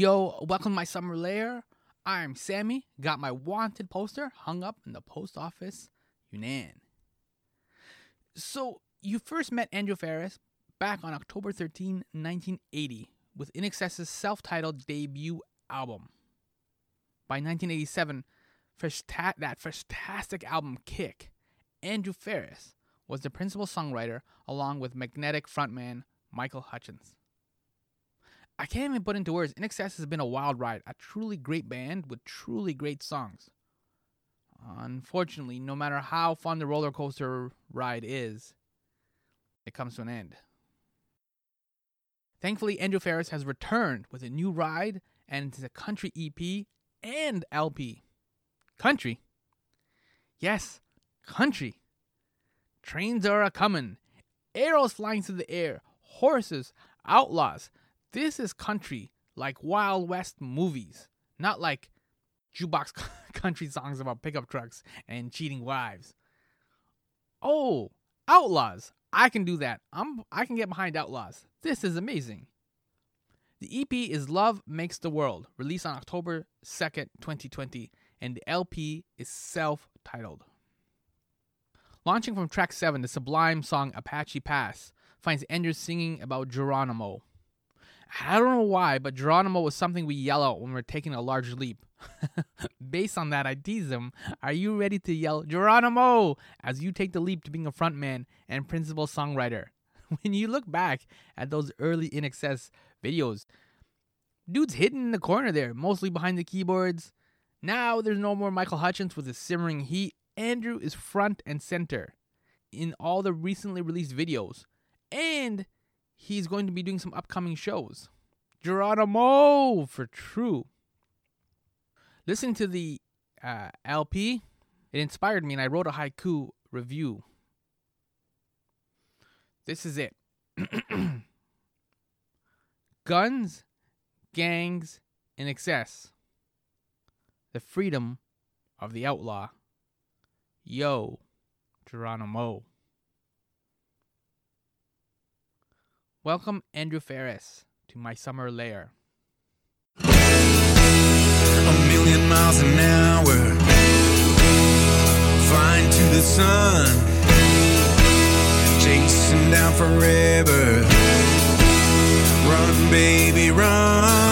Yo, welcome to my summer lair. I'm Sammy. Got my wanted poster hung up in the post office, Younan. So, you first met Andrew Farriss back on October 13, 1980, with INXS's self titled debut album. By 1987, festa- that fantastic album Kick, Andrew Farriss was the principal songwriter along with Magnetic frontman Michael Hutchence. I can't even put into words. INXS has been a wild ride, a truly great band with truly great songs. Unfortunately, no matter how fun the roller coaster ride is, it comes to an end. Thankfully, Andrew Farriss has returned with a new ride and it's a country EP and LP. Country? Yes, country. Trains are a comin', arrows flying through the air, horses, outlaws. This is country, like Wild West movies, not like jukebox country songs about pickup trucks and cheating wives. Oh, outlaws. I can do that. I'm I can get behind outlaws. This is amazing. The EP is Love Makes the World, released on October 2nd, 2020, and the LP is self-titled. Launching from track 7, the sublime song Apache Pass finds Andrew singing about Geronimo. I don't know why, but Geronimo was something we yell out when we're taking a large leap. Based on that, I tease him, Are you ready to yell Geronimo as you take the leap to being a frontman and principal songwriter? When you look back at those early INXS videos, dude's hidden in the corner there, mostly behind the keyboards. Now there's no more Michael Hutchence with his simmering heat. Andrew is front and center in all the recently released videos. And he's going to be doing some upcoming shows. Geronimo for true. Listening to the uh, LP, it inspired me, and I wrote a haiku review. This is it Guns, gangs, in excess. The freedom of the outlaw. Yo, Geronimo. Welcome, Andrew Farriss, to my summer lair. a million miles an hour, flying to the sun, chasing down forever. Run, baby, run.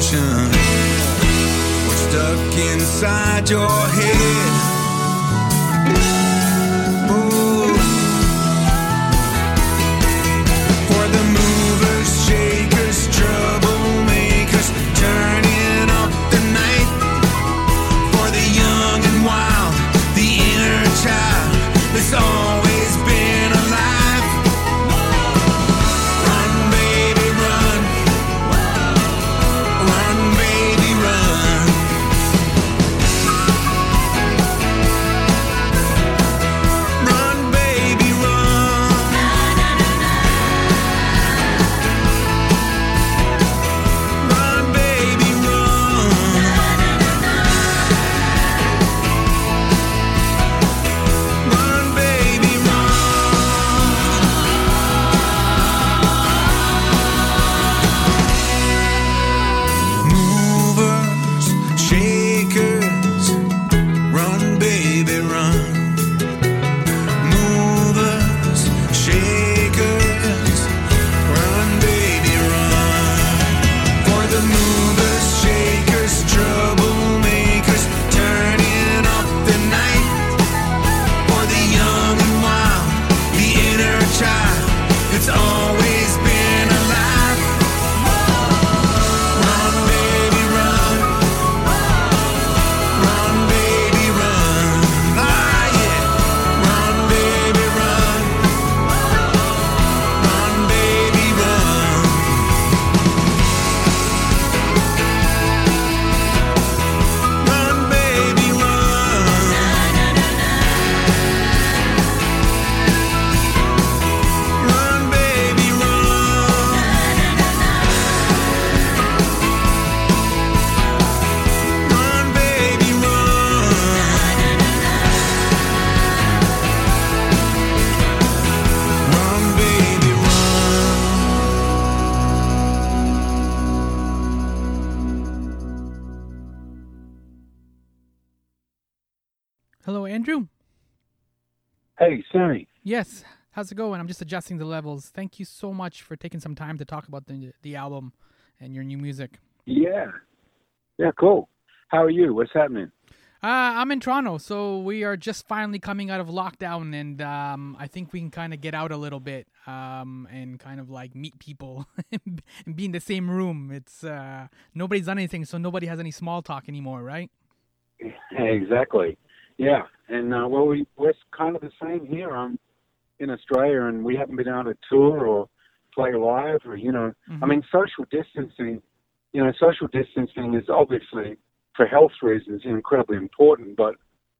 Solution? We're stuck inside your head. Hey, Sammy. Yes. How's it going? I'm just adjusting the levels. Thank you so much for taking some time to talk about the the album and your new music. Yeah. Yeah, cool. How are you? What's happening? Uh, I'm in Toronto, so we are just finally coming out of lockdown, and um, I think we can kind of get out a little bit um, and kind of like meet people and be in the same room. It's uh, nobody's done anything, so nobody has any small talk anymore, right? Exactly. Yeah. And uh, well, we we're kind of the same here. I'm in Australia, and we haven't been able to tour or play live, or you know, Mhm. I mean, social distancing. You know, social distancing is obviously for health reasons incredibly important, but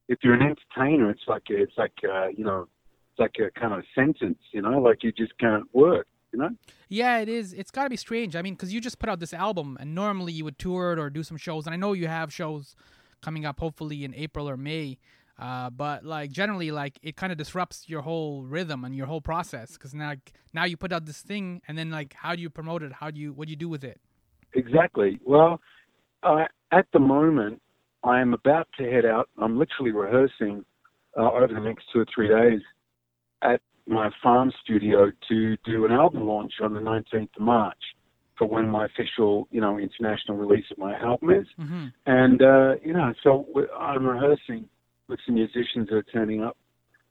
if you're an entertainer, it's like it's like uh, you know, it's like a kind of sentence. You know, like you just can't work. You know. Yeah, it is. It's got to be strange. I mean, because you just put out this album, and normally you would tour it or do some shows, and I know you have shows coming up, hopefully in April or May. Uh, but like generally, like it kind of disrupts your whole rhythm and your whole process because now, now you put out this thing, and then like, how do you promote it? How do you what do you do with it? Exactly. Well, uh, at the moment, I am about to head out. I'm literally rehearsing uh, over the next two or three days at my farm studio to do an album launch on the 19th of March for when my official, you know, international release of my album is. Mm-hmm. And, uh, you know, so I'm rehearsing with some musicians that are turning up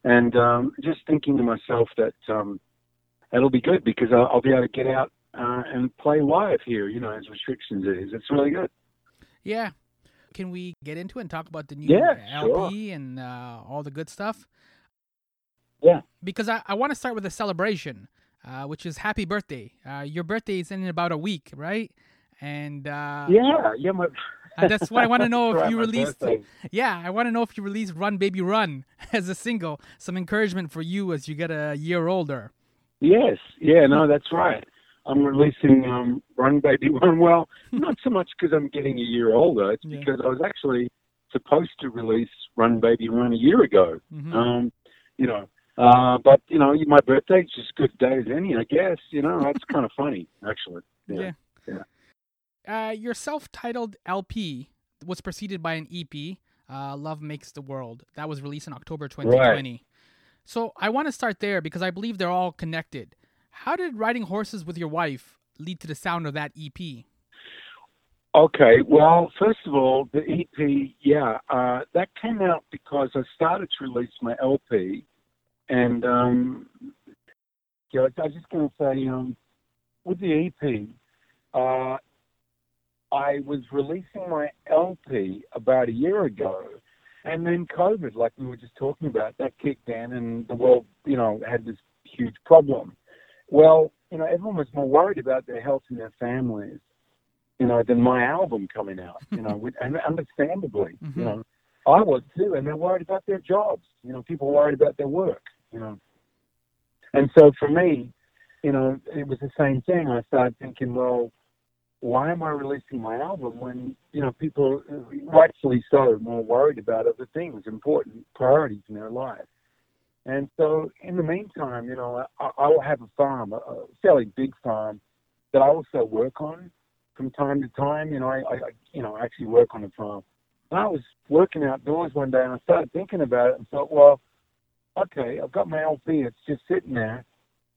and um, just thinking to myself that um, it'll be good because I'll, I'll be able to get out uh, and play live here, you know, as restrictions is. It's really good. Yeah. Can we get into it and talk about the new Yeah, LP and uh, all the good stuff? Yeah. Because I, I want to start with a celebration, uh, which is happy birthday. Uh, your birthday is in about a week, right? And uh, Yeah, yeah, my. Uh, that's what I want to know if you released. Yeah, I want to know if you released "Run Baby Run" as a single. Some encouragement for you as you get a year older. Yes, yeah, no, that's right. I'm releasing um, Run Baby Run. Well, not so much because I'm getting a year older. It's Yeah. because I was actually supposed to release Run Baby Run a year ago. Mhm. Um, you know, uh, but you know, my birthday's just good day as any, I guess. You know, that's kind of funny, actually. Yeah. yeah. Uh, your self-titled LP was preceded by an EP, uh, "Love Makes the World," that was released in October 2020. So I want to start there because I believe they're all connected. How did riding horses with your wife lead to the sound of that EP? Okay, well, first of all, the EP, yeah, uh, that came out because I started to release my LP, and um, yeah, I was just going to say, um, with the EP, uh, I was releasing my LP about a year ago, and then COVID, like we were just talking about, that kicked in, and the world, you know, had this huge problem. Well, you know, everyone was more worried about their health and their families you know, than my album coming out, you know, with, and understandably, Mhm. you know, I was too, and they're worried about their jobs. You know, people worried about their work, you know. And so for me, you know, it was the same thing. I started thinking, well, why am I releasing my album when, you know, people, rightfully so, are more worried about other things, important priorities in their life. And so in the meantime, you know, I, I will have a farm, a, fairly big farm that I also work on from time to time. You know, I, I I- you know I actually work on a farm. And I was working outdoors one day and I started thinking about it and thought, well, okay, I've got my LP, it's just sitting there,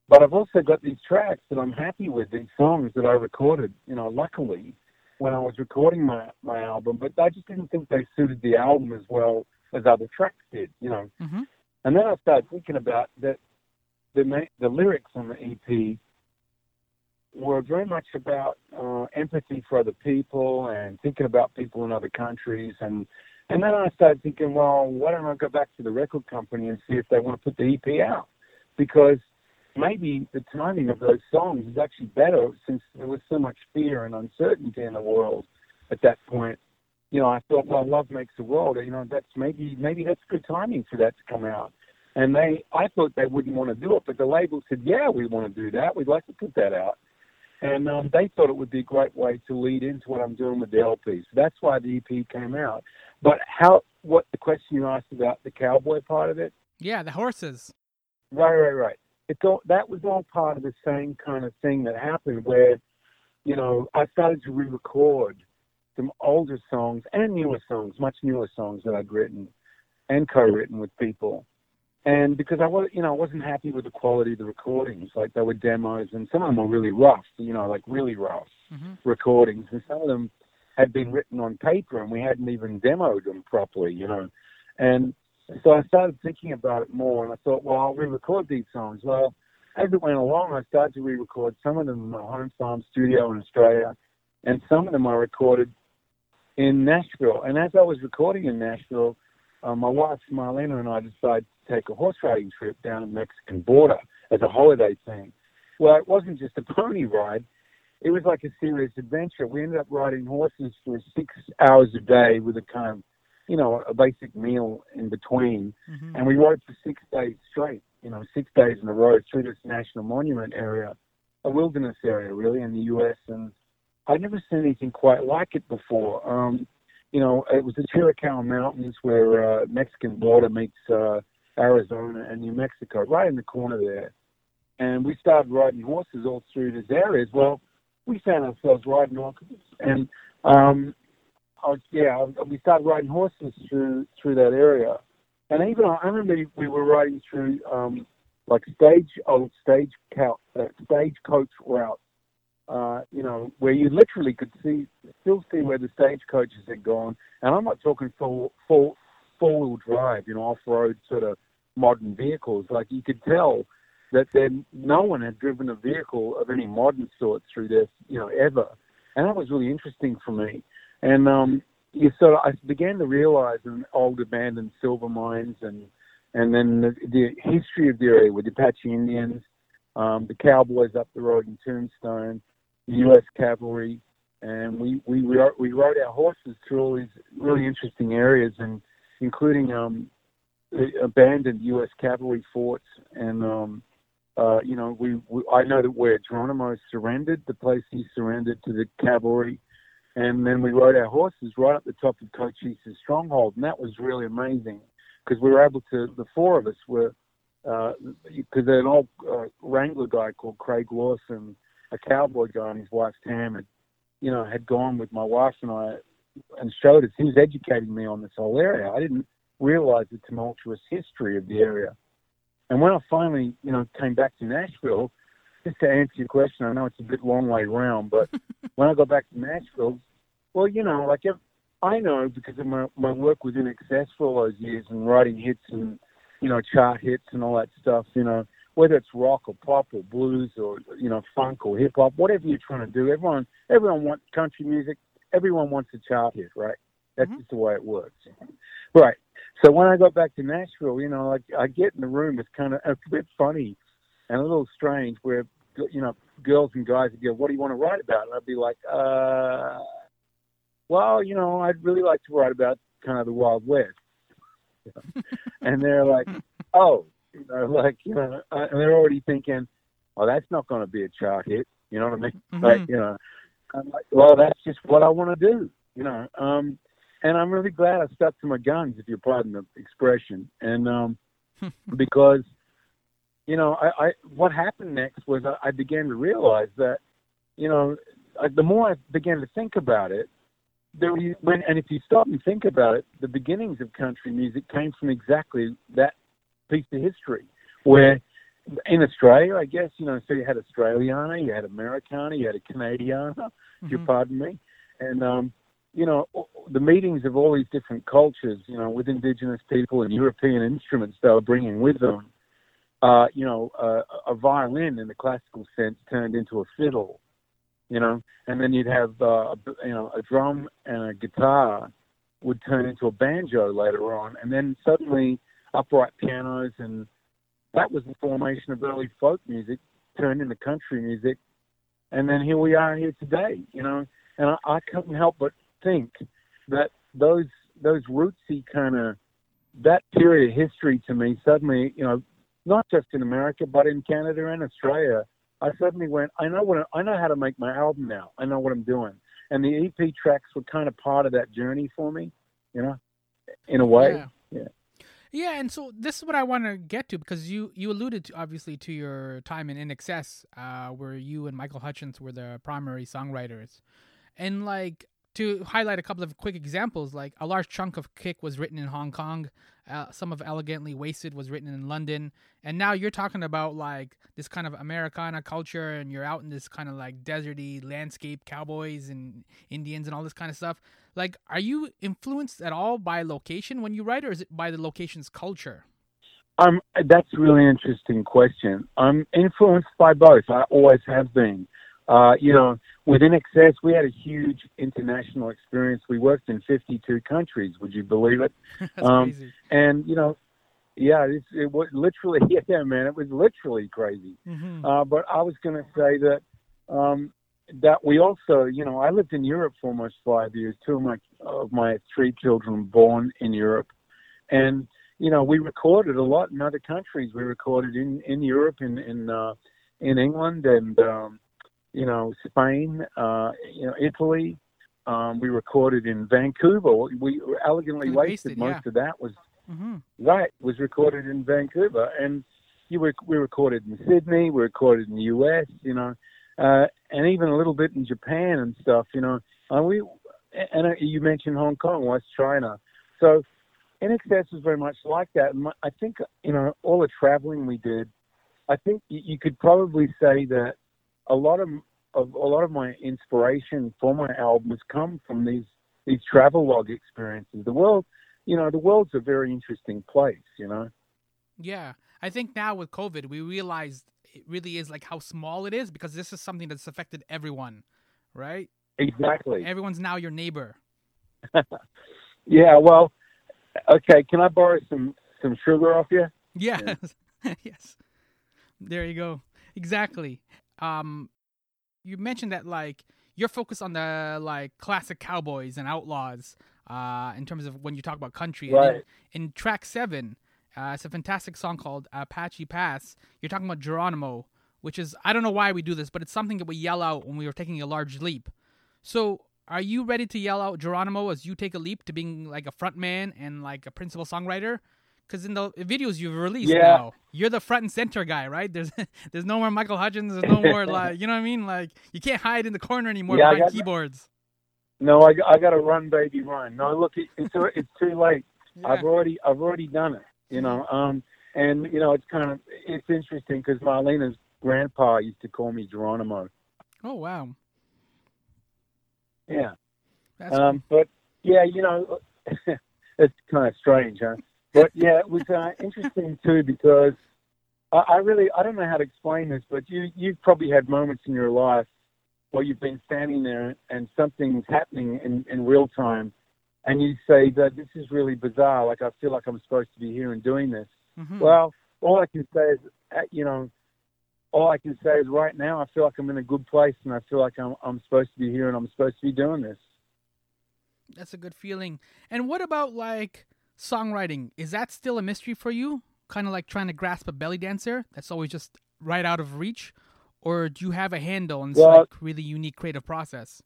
but I've also got these tracks that I'm happy with, these songs that I recorded. You know, luckily when I was recording my my album, but I just didn't think they suited the album as well as other tracks did. You know, Mm-hmm. and then I started thinking about that the the lyrics on the EP were very much about uh, empathy for other people and thinking about people in other countries and and then I started thinking, well, why don't I go back to the record company and see if they want to put the EP out? Because maybe the timing of those songs is actually better since there was so much fear and uncertainty in the world at that point. You know, I thought, well, love makes the world. You know, that's maybe maybe that's good timing for that to come out. And they, I thought they wouldn't want to do it, but the label said, yeah, we want to do that. We'd like to put that out. And um, they thought it would be a great way to lead into what I'm doing with the LP. So that's why the EP came out. But how? What the question you asked about the cowboy part of it? Yeah, the horses. Right, right, right. It's all that was all part of the same kind of thing that happened where, you know, I started to re-record some older songs and newer songs, much newer songs that I'd written, and co-written with people. And because I was, you know, I wasn't happy with the quality of the recordings. Like they were demos, and some of them were really rough. You know, like really rough Mhm. recordings, and some of them had been written on paper, and we hadn't even demoed them properly. You know, and so I started thinking about it more, and I thought, well, I'll re-record these songs. Well, as it went along, I started to re-record some of them in my home farm studio in Australia, and some of them I recorded in Nashville. And as I was recording in Nashville, uh, my wife Marlena and I decided to take a horse riding trip down the Mexican border as a holiday thing. Well, it wasn't just a pony ride; it was like a serious adventure. We ended up riding horses for six hours a day with a kind of, you know, a basic meal in between Mhm. and we rode for six days straight, you know, six days in a row through this national monument area, a wilderness area really in the U.S. And I'd never seen anything quite like it before. Um, you know, it was the Chiricahua Mountains where uh, Mexican border meets uh, Arizona and New Mexico, right in the corner there. And we started riding horses all through these areas. Well, we found ourselves riding horses, and um, I, yeah, we started riding horses through through that area. And even I remember we were riding through um, like stage old stage cow, uh, stagecoach routes. Uh, you know, where you literally could see still see where the stagecoaches had gone. And I'm not talking full full four wheel drive, you know, off road sort of modern vehicles. Like you could tell that then no one had driven a vehicle of any modern sort through this, you know, ever. And that was really interesting for me. And um, you sort of I began to realize in old abandoned silver mines and and then the, the history of the area with the Apache Indians, um, the cowboys up the road in Tombstone, the U.S. cavalry, and we we we rode our horses through all these really interesting areas, and including um, abandoned U.S. cavalry forts, and um, uh, you know we, we I know that where Geronimo surrendered, the place he surrendered to the cavalry, and then we rode our horses right up the top of Cochise's stronghold, and that was really amazing because we were able to. The four of us were because an old uh, wrangler guy called Craig Lawson, a cowboy guy, and his wife Tam, had, you know, had gone with my wife and I and showed us. He was educating me on this whole area. I didn't realize the tumultuous history of the area. And when I finally, you know, came back to Nashville, just to answer your question, I know it's a bit long way round, but when I got back to Nashville, well, you know, like if, I know because of my my work with INXS for all those years and writing hits and you know chart hits and all that stuff. You know, whether it's rock or pop or blues or you know funk or hip hop, whatever you're trying to do, everyone everyone wants country music. Everyone wants a chart hit, right? That's Mhm. just the way it works, right? So when I got back to Nashville, you know, like I get in the room, it's kind of it's a bit funny and a little strange where you know girls and guys would go, "What do you want to write about?" And I'd be like, "Uh, well, you know, I'd really like to write about kind of the Wild West." and they're like, "Oh, you know, like you know," uh, and they're already thinking, "Oh, that's not going to be a chart hit." You know what I mean? Mhm. Like, you know, I'm like, "Well, that's just what I want to do." You know, um, and I'm really glad I stuck to my guns, if you pardon the expression, and um, because you know, I, I what happened next was I, I began to realize that, you know, the more I began to think about it, there were, when and if you stop and think about it, the beginnings of country music came from exactly that piece of history, where in Australia, I guess you know, so you had Australiana, you had Americana, you had a Canadiana, if you pardon me, and um, you know, the meetings of all these different cultures, you know, with indigenous people and European instruments they were bringing with them uh, you know, uh, a violin in the classical sense turned into a fiddle, you know, and then you'd have, uh, you know, a drum and a guitar would turn into a banjo later on, and then suddenly upright pianos, and that was the formation of early folk music turned into country music, and then here we are here today, you know, and I, I couldn't help but think that those those rootsy kind of that period of history to me suddenly, you know, not just in America, but in Canada and Australia, I suddenly went, I know what I know how to make my album now. I know what I'm doing, and the EP tracks were kind of part of that journey for me, you know, in a way. Yeah. Yeah. Yeah, and so this is what I want to get to because you you alluded to obviously to your time in INXS, uh, where you and Michael Hutchence were the primary songwriters, and like to highlight a couple of quick examples, like a large chunk of Kick was written in Hong Kong. Uh, some of Elegantly Wasted was written in London, and now you're talking about like this kind of Americana culture, and you're out in this kind of like deserty landscape, cowboys and Indians and all this kind of stuff. Like, are you influenced at all by location when you write, or is it by the location's culture? Um, that's really interesting question. I'm influenced by both. I always have been. Uh, you know, with INXS, we had a huge international experience. We worked in 52 countries. Would you believe it? That's Um, crazy. And you know, yeah, it's, it was literally, yeah, man, it was literally crazy. hmm Uh, but I was going to say that um, that we also, you know, I lived in Europe for almost five years. Two of my of my three children were born in Europe, and you know, we recorded a lot in other countries. We recorded in in Europe, in in uh, in England, and um, you know, Spain, uh, you know, Italy. Um, we recorded in Vancouver. We elegantly wasted. Wasted, yeah. Most of that was hmm Right, was recorded in Vancouver, and you were we recorded in Sydney, we recorded in the U.S., you know, uh, and even a little bit in Japan and stuff, you know. And we and uh, you mentioned Hong Kong, West China, so INXS was very much like that. And I think you know all the traveling we did. I think you could probably say that a lot of of a lot of my inspiration for my albums come from these these travel log experiences. The world you know, the world's a very interesting place, you know. Yeah, I think now with COVID, we realized it really is like how small it is because this is something that's affected everyone, right? Exactly. Everyone's now your neighbor. Yeah, well, okay, can I borrow some some sugar off you? Yes, yes. There you go. Exactly. Um, you mentioned that like you're focused on the like classic cowboys and outlaws. Uh, in terms of when you talk about country, And Right. in, in track seven, uh, it's a fantastic song called Apache Pass. You're talking about Geronimo, which is I don't know why we do this, but it's something that we yell out when we are taking a large leap. So, are you ready to yell out Geronimo as you take a leap to being like a front man and like a principal songwriter? Because in the videos you've released Yeah. now, you're the front and center guy, right? There's there's no more Michael Hutchence. There's no more like you know what I mean. Like you can't hide in the corner anymore Yeah, behind got- keyboards. No, I, I got to run, baby, run. No, look, it, it's it's too late. Yeah. I've already I've already done it, you know. Um, and you know, it's kind of it's interesting because Marlena's grandpa used to call me Geronimo. Oh wow, Yeah. that's Um, but yeah, you know, it's kind of strange, huh? But yeah, it was uh, interesting too because I, I really I don't know how to explain this, but you you've probably had moments in your life where you've been standing there and something's happening in, in real time, and you say that this is really bizarre. Like I feel like I'm supposed to be here and doing this. Mhm. Well, all I can say is, uh, you know, all I can say is right now I feel like I'm in a good place, and I feel like I'm I'm supposed to be here and I'm supposed to be doing this. That's a good feeling. And what about like songwriting? Is that still a mystery for you? Kind of like trying to grasp a belly dancer that's always just right out of reach, or do you have a handle and it's Well- like really unique creative process?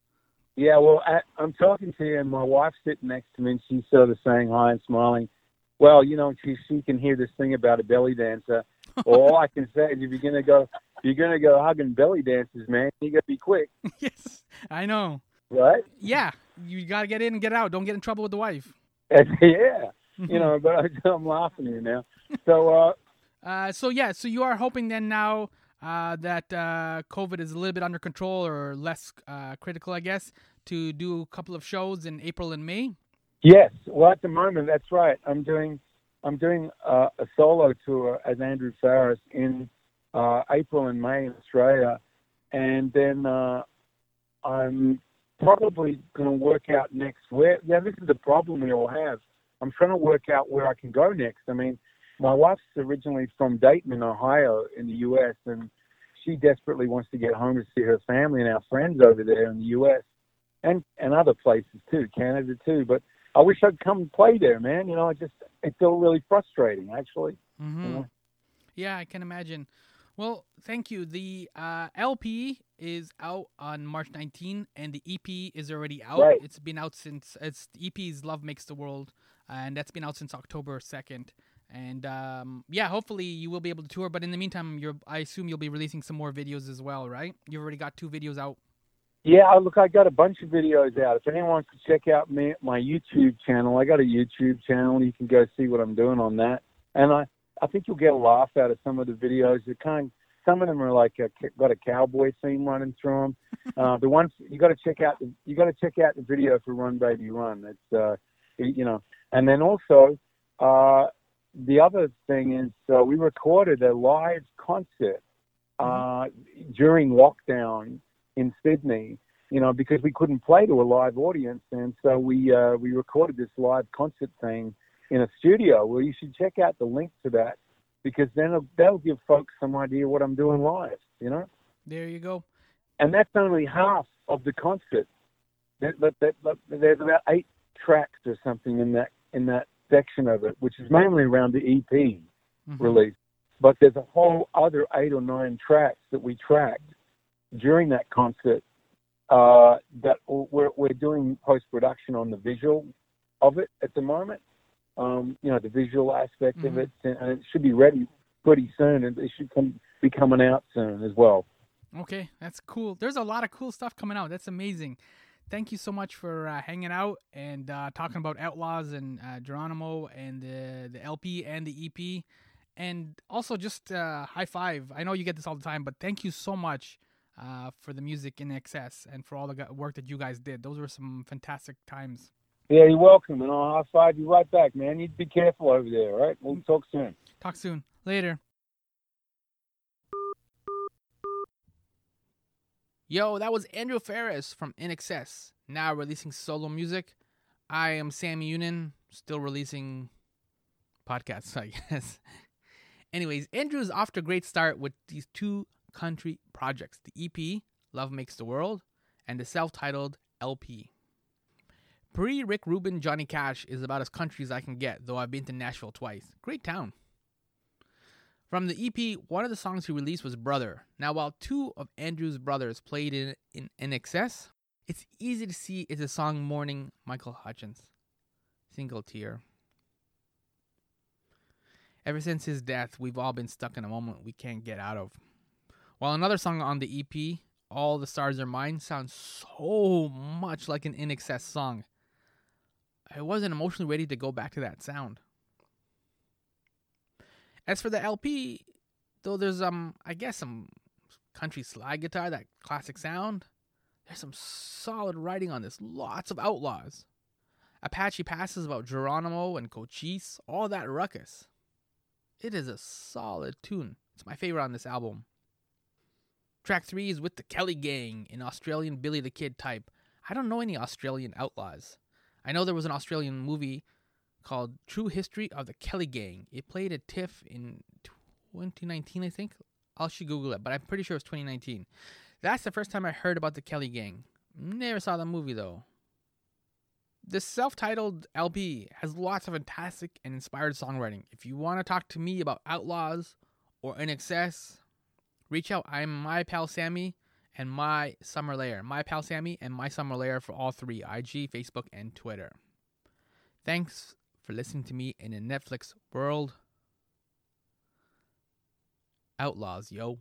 Yeah, well, I, I'm talking to you, and my wife's sitting next to me, and she's sort of saying hi and smiling. Well, you know, she she can hear this thing about a belly dancer. all I can say is, if you're gonna go, if you're gonna go hugging belly dancers, man, you gotta be quick, yes, I know. right? Yeah, you got to get in and get out. Don't get in trouble with the wife. yeah, you know. But I, I'm laughing here now. So, uh, Uh, so yeah, so you are hoping then now uh, that uh, COVID is a little bit under control or less uh, critical, I guess, to do a couple of shows in April and May. Yes, well, at the moment, that's right. I'm doing, I'm doing uh, a solo tour as Andrew Farriss in uh, April and May in Australia, and then uh, I'm probably going to work out next where. Yeah, this is the problem we all have. I'm trying to work out where I can go next. I mean, my wife's originally from Dayton, in Ohio, in the U.S., and she desperately wants to get home to see her family and our friends over there in the U.S. and and other places too, Canada too. But I wish I'd come and play there, man. You know, I just it's still really frustrating, actually. hmm you know? Yeah, I can imagine. Well, thank you. The uh, LP is out on March 19, and the EP is already out. Right. It's been out since it's the EP's "Love Makes the World," and that's been out since October 2nd. And um, yeah, hopefully you will be able to tour. But in the meantime, you're I assume you'll be releasing some more videos as well, right? You've already got two videos out. Yeah, look, I got a bunch of videos out. If anyone wants to check out me, my YouTube channel, I got a YouTube channel. You can go see what I'm doing on that. And I, I think you'll get a laugh out of some of the videos. That kind, some of them are like a, got a cowboy theme running through them. Uh, the ones you got to check out, the, you got to check out the video for Run Baby Run. It's, uh, you know, and then also uh, the other thing is uh, we recorded a live concert uh, during lockdown in Sydney. You know, because we couldn't play to a live audience, and so we uh, we recorded this live concert thing in a studio. Well, you should check out the link to that because then it'll, that'll give folks some idea what I'm doing live. You know. There you go. And that's only half of the concert. That, that, that, there's about eight tracks or something in that in that section of it, which is mainly around the EP mm-hmm. release. But there's a whole other eight or nine tracks that we tracked during that concert uh, that we're, we're doing post production on the visual of it at the moment. Um, you know, the visual aspect mm-hmm. of it, and it should be ready pretty soon, and it should come, be coming out soon as well. Okay, that's cool. There's a lot of cool stuff coming out. That's amazing thank you so much for uh, hanging out and uh, talking about Outlaws and uh, Geronimo and the, the LP and the EP. And also just uh, high five. I know you get this all the time, but thank you so much uh, for the music in excess and for all the work that you guys did. Those were some fantastic times. Yeah, you're welcome. And I'll high five you right back, man. You be careful over there, all right? We'll talk soon. Talk soon. Later. Yo, that was Andrew Farriss from INXS, now releasing solo music. I am Sammy Younan, still releasing podcasts, I guess. Anyways, Andrew is off to a great start with these two country projects the EP, Love Makes the World, and the self titled LP. Pre Rick Rubin Johnny Cash is about as country as I can get, though I've been to Nashville twice. Great town. From the EP, one of the songs he released was Brother. Now, while two of Andrew's brothers played in, in INXS, it's easy to see it's a song mourning Michael Hutchence. Single tear. Ever since his death, we've all been stuck in a moment we can't get out of. While another song on the EP, All the Stars Are Mine, sounds so much like an INXS song. I wasn't emotionally ready to go back to that sound. As for the LP, though there's um I guess some country slide guitar, that classic sound, there's some solid writing on this. Lots of outlaws. Apache passes about Geronimo and Cochise, all that ruckus. It is a solid tune. It's my favorite on this album. Track 3 is with the Kelly Gang, an Australian Billy the Kid type. I don't know any Australian outlaws. I know there was an Australian movie called True History of the Kelly Gang. It played at TIFF in 2019, I think. I'll should Google it, but I'm pretty sure it's 2019. That's the first time I heard about the Kelly Gang. Never saw the movie though. This self titled LP has lots of fantastic and inspired songwriting. If you want to talk to me about Outlaws or INXS, reach out. I'm my pal Sammy and my Summer Lair. My pal Sammy and my Summer Lair for all three IG, Facebook, and Twitter. Thanks for listening to me in a Netflix world. Outlaws, yo.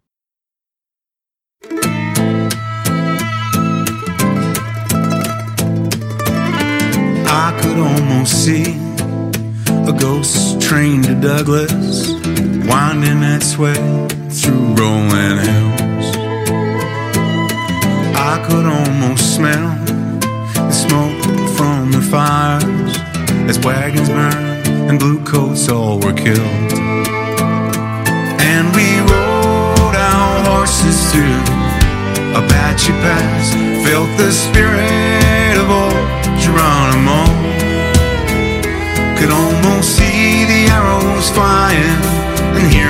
I could almost see a ghost train to Douglas winding its way through rolling hills. I could almost smell the smoke from the fires as wagons burned and blue coats all were killed. And we rode our horses through Apache Pass, felt the spirit of old Geronimo. Could almost see the arrows flying and hear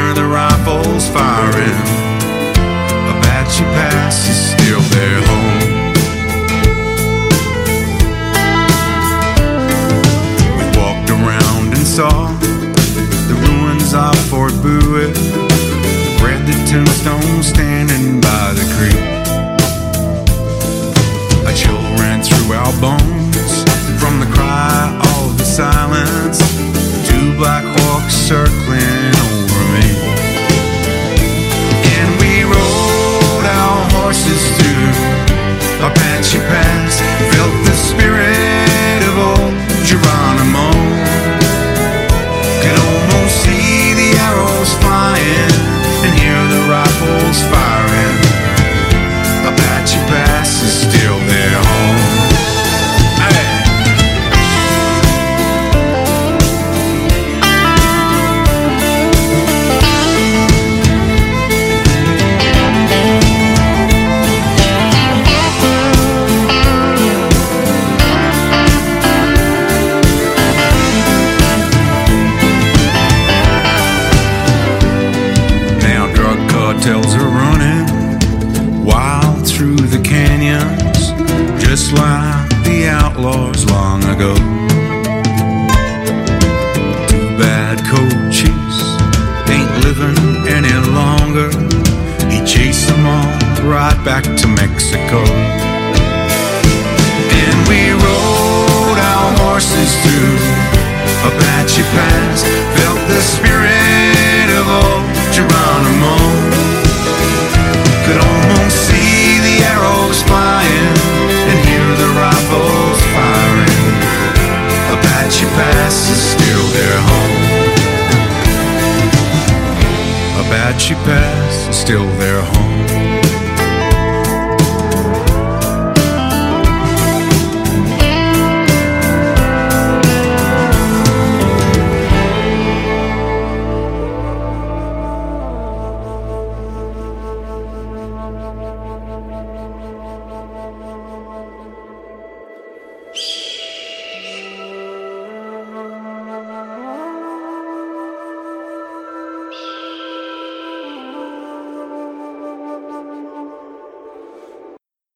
She passed, still their home.